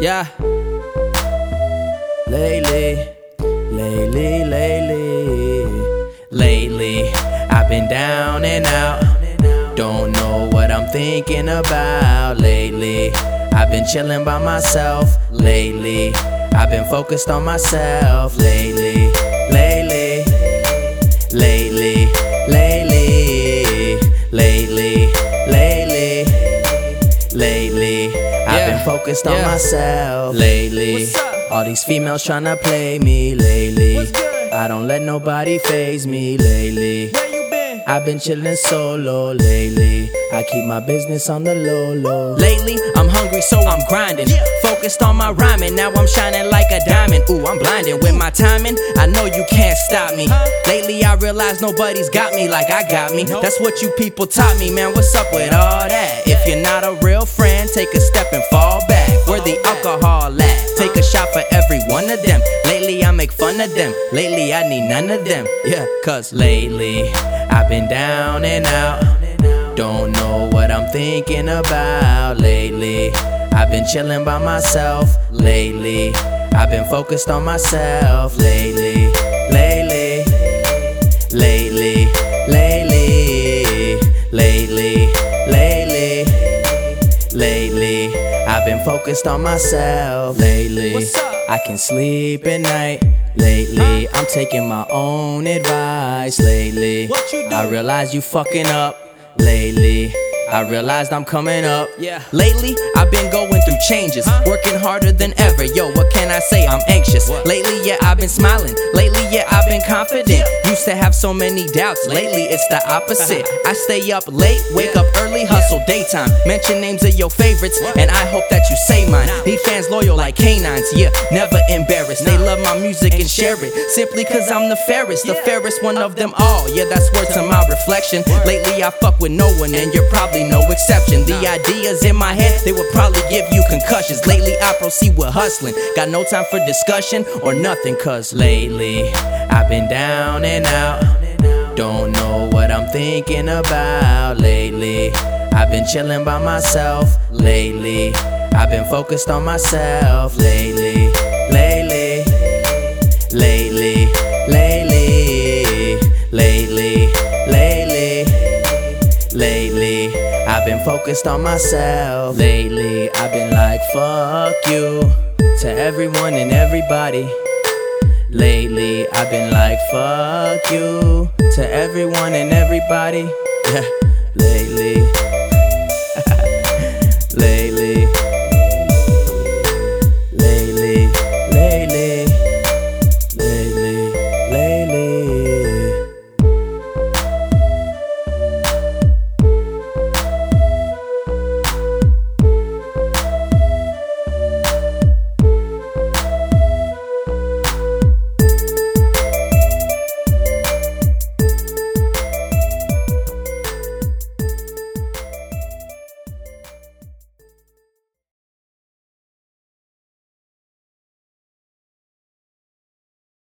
Yeah. Lately, lately, lately, lately, I've been down and out. Don't know what I'm thinking about lately. I've been chilling by myself lately. I've been focused on myself lately, lately, lately, lately, I've Yeah, focused on myself lately. All these females tryna play me lately. I don't let nobody faze me lately. Been? I've been chillin' solo lately. I keep my business on the low low. Lately, I'm hungry, so I'm grinding. Focused on my rhyming, now I'm shining like a diamond. Ooh, I'm blinding with my timing. I know you can't stop me. Lately, I realize nobody's got me like I got me. That's what you people taught me, man. What's up with all that? If you're not a take a step and fall back. Where the alcohol at? Take a shot for every one of them. Lately, I make fun of them. Lately, I need none of them. Yeah, cause lately, I've been down and out. Don't know what I'm thinking about lately. I've been chilling by myself lately. I've been focused on myself lately. Lately, lately, lately, been focused on myself lately. I can sleep at night lately. I'm taking my own advice lately. What? I realize you fucking up lately. I realized I'm coming up. Yeah. Lately, I've been going through changes, working harder than ever. Yo, what can I say? I'm anxious. Lately, yeah, I've been smiling. Lately, yeah, I've been confident. Used to have so many doubts. Lately, it's the opposite. I stay up late, wake up early, hustle daytime. Mention names of your favorites, and I hope that you say mine. Need fans loyal like canines, yeah, never embarrassed. They love my music and share it simply cause I'm the fairest, the fairest one of them all. Yeah, that's words to my reflection. Lately, I fuck with no one, and you're probably no exception. The ideas in my head, they would probably give you concussions. Lately, I proceed with hustling. Got no time for discussion or nothing, cause lately, I've been down and out. Don't know what I'm thinking about lately. I've been chilling by myself lately. I've been focused on myself lately. Lately, lately, lately, lately, lately, lately. I've been focused on myself lately. I've been like, fuck you to everyone and everybody. Lately, I've been like, fuck you to everyone and everybody. Yeah, lately,